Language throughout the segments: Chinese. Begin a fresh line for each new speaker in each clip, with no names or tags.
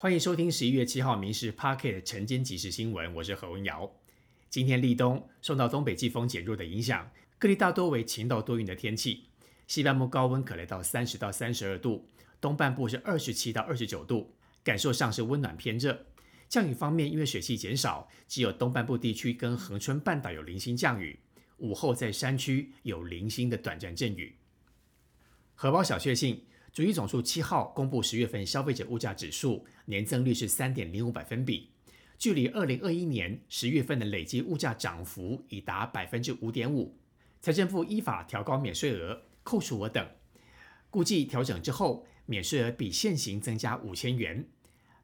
欢迎收听十一月七号《民事 Pocket 晨间即时新闻》，我是何文瑶。今天立冬，受到东北季风减弱的影响，各地大多为晴到多云的天气。西半部高温可来到三十到三十二度，东半部是二十七到二十九度，感受上是温暖偏热。降雨方面，因为水汽减少，只有东半部地区跟恒春半岛有零星降雨，午后在山区有零星的短暂阵雨。荷包小确幸。主计总数七号公布十月份消费者物价指数年增率是三点零五百分比，距离二零二一年十月份的累计物价涨幅已达百分之五点五。财政部依法调高免税额、扣除额等，估计调整之后，免税额比现行增加五千元，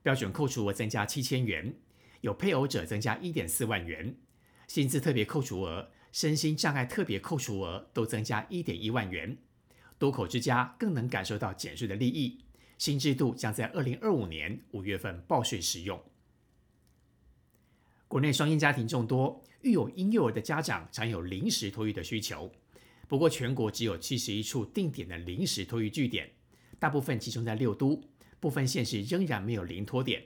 标准扣除额增加七千元，有配偶者增加一点四万元，薪资特别扣除额、身心障碍特别扣除额都增加一点一万元。多口之家更能感受到减税的利益。新制度将在二零二五年五月份报税使用。国内双婴家庭众多，育有婴幼儿的家长常有临时托育的需求。不过，全国只有七十一处定点的临时托育据点，大部分集中在六都，部分县市仍然没有零托点。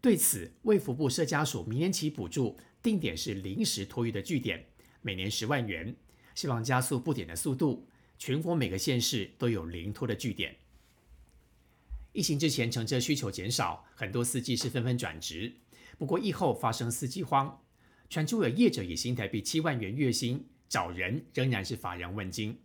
对此，卫福部社家署明年起补助定点是临时托育的据点，每年十万元，希望加速布点的速度。全国每个县市都有零托的据点。疫情之前，乘车需求减少，很多司机是纷纷转职。不过疫后发生司机荒，传出有业者以新台币七万元月薪找人，仍然是乏人问津。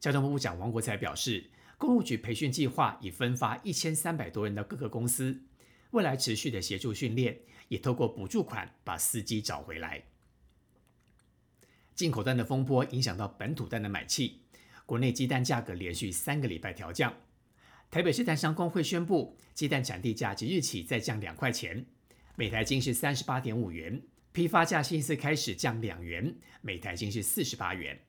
交通部部长王国才表示，公路局培训计划已分发一千三百多人到各个公司，未来持续的协助训练，也透过补助款把司机找回来。进口蛋的风波影响到本土蛋的买气。国内鸡蛋价格连续三个礼拜调降，台北市蛋商工会宣布，鸡蛋产地价即日起再降两块钱，每台斤是三十八点五元，批发价星期四开始降两元，每台斤是四十八元。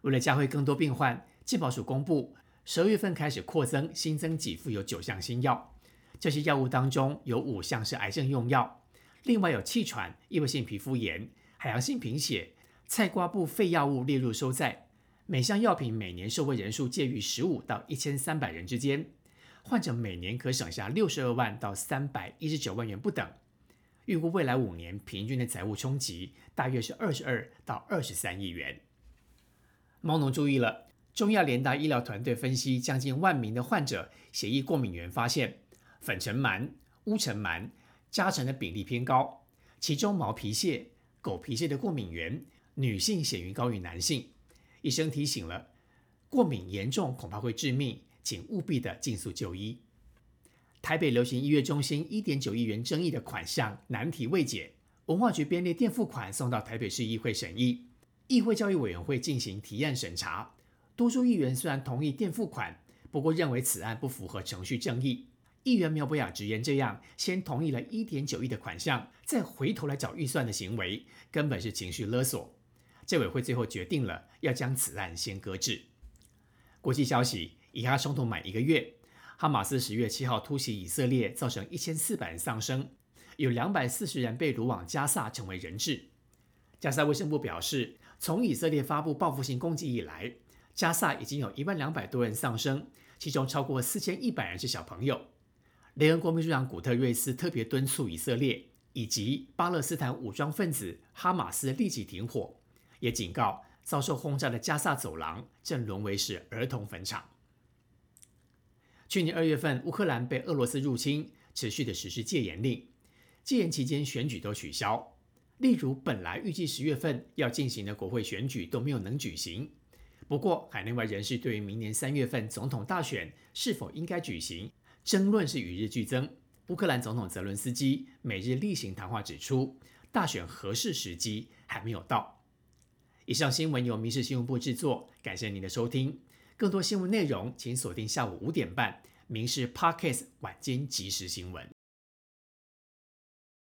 为了教会更多病患，健保署公布，十二月份开始扩增新增给付有九项新药，这些药物当中有五项是癌症用药，另外有气喘、异位性皮肤炎、海洋性贫血、菜瓜布肺药物列入收在。每项药品每年受惠人数介于十五到一千三百人之间，患者每年可省下六十二万到三百一十九万元不等。预估未来五年平均的财务冲击大约是二十二到二十三亿元。猫农注意了，中亚联达医疗团队分析将近万名的患者血液过敏源，发现粉尘螨、乌尘螨、渣尘的比例偏高，其中毛皮屑、狗皮屑的过敏源，女性显于高于男性。医生提醒了，过敏严重恐怕会致命，请务必的尽速就医。台北流行医院中心一点九亿元争议的款项难题未解，文化局编列垫付款送到台北市议会审议，议会教育委员会进行提案审查。多数议员虽然同意垫付款，不过认为此案不符合程序正义。议员苗博雅直言，这样先同意了一点九亿的款项，再回头来找预算的行为，根本是情绪勒索。这委会最后决定了要将此案先搁置。国际消息：以哈冲突满一个月，哈马斯十月七号突袭以色列，造成一千四百人丧生，有两百四十人被掳往加萨成为人质。加沙卫生部表示，从以色列发布报复性攻击以来，加萨已经有一万两百多人丧生，其中超过四千一百人是小朋友。联合国秘书长古特瑞斯特别敦促以色列以及巴勒斯坦武装分子哈马斯立即停火。也警告，遭受轰炸的加萨走廊正沦为是儿童坟场。去年二月份，乌克兰被俄罗斯入侵，持续的实施戒严令，戒严期间选举都取消。例如，本来预计十月份要进行的国会选举都没有能举行。不过，海内外人士对于明年三月份总统大选是否应该举行，争论是与日俱增。乌克兰总统泽伦斯基每日例行谈话指出，大选合适时机还没有到。以上新闻由民事新闻部制作，感谢您的收听。更多新闻内容，请锁定下午五点半《民事 Parkes 晚间即时新闻》。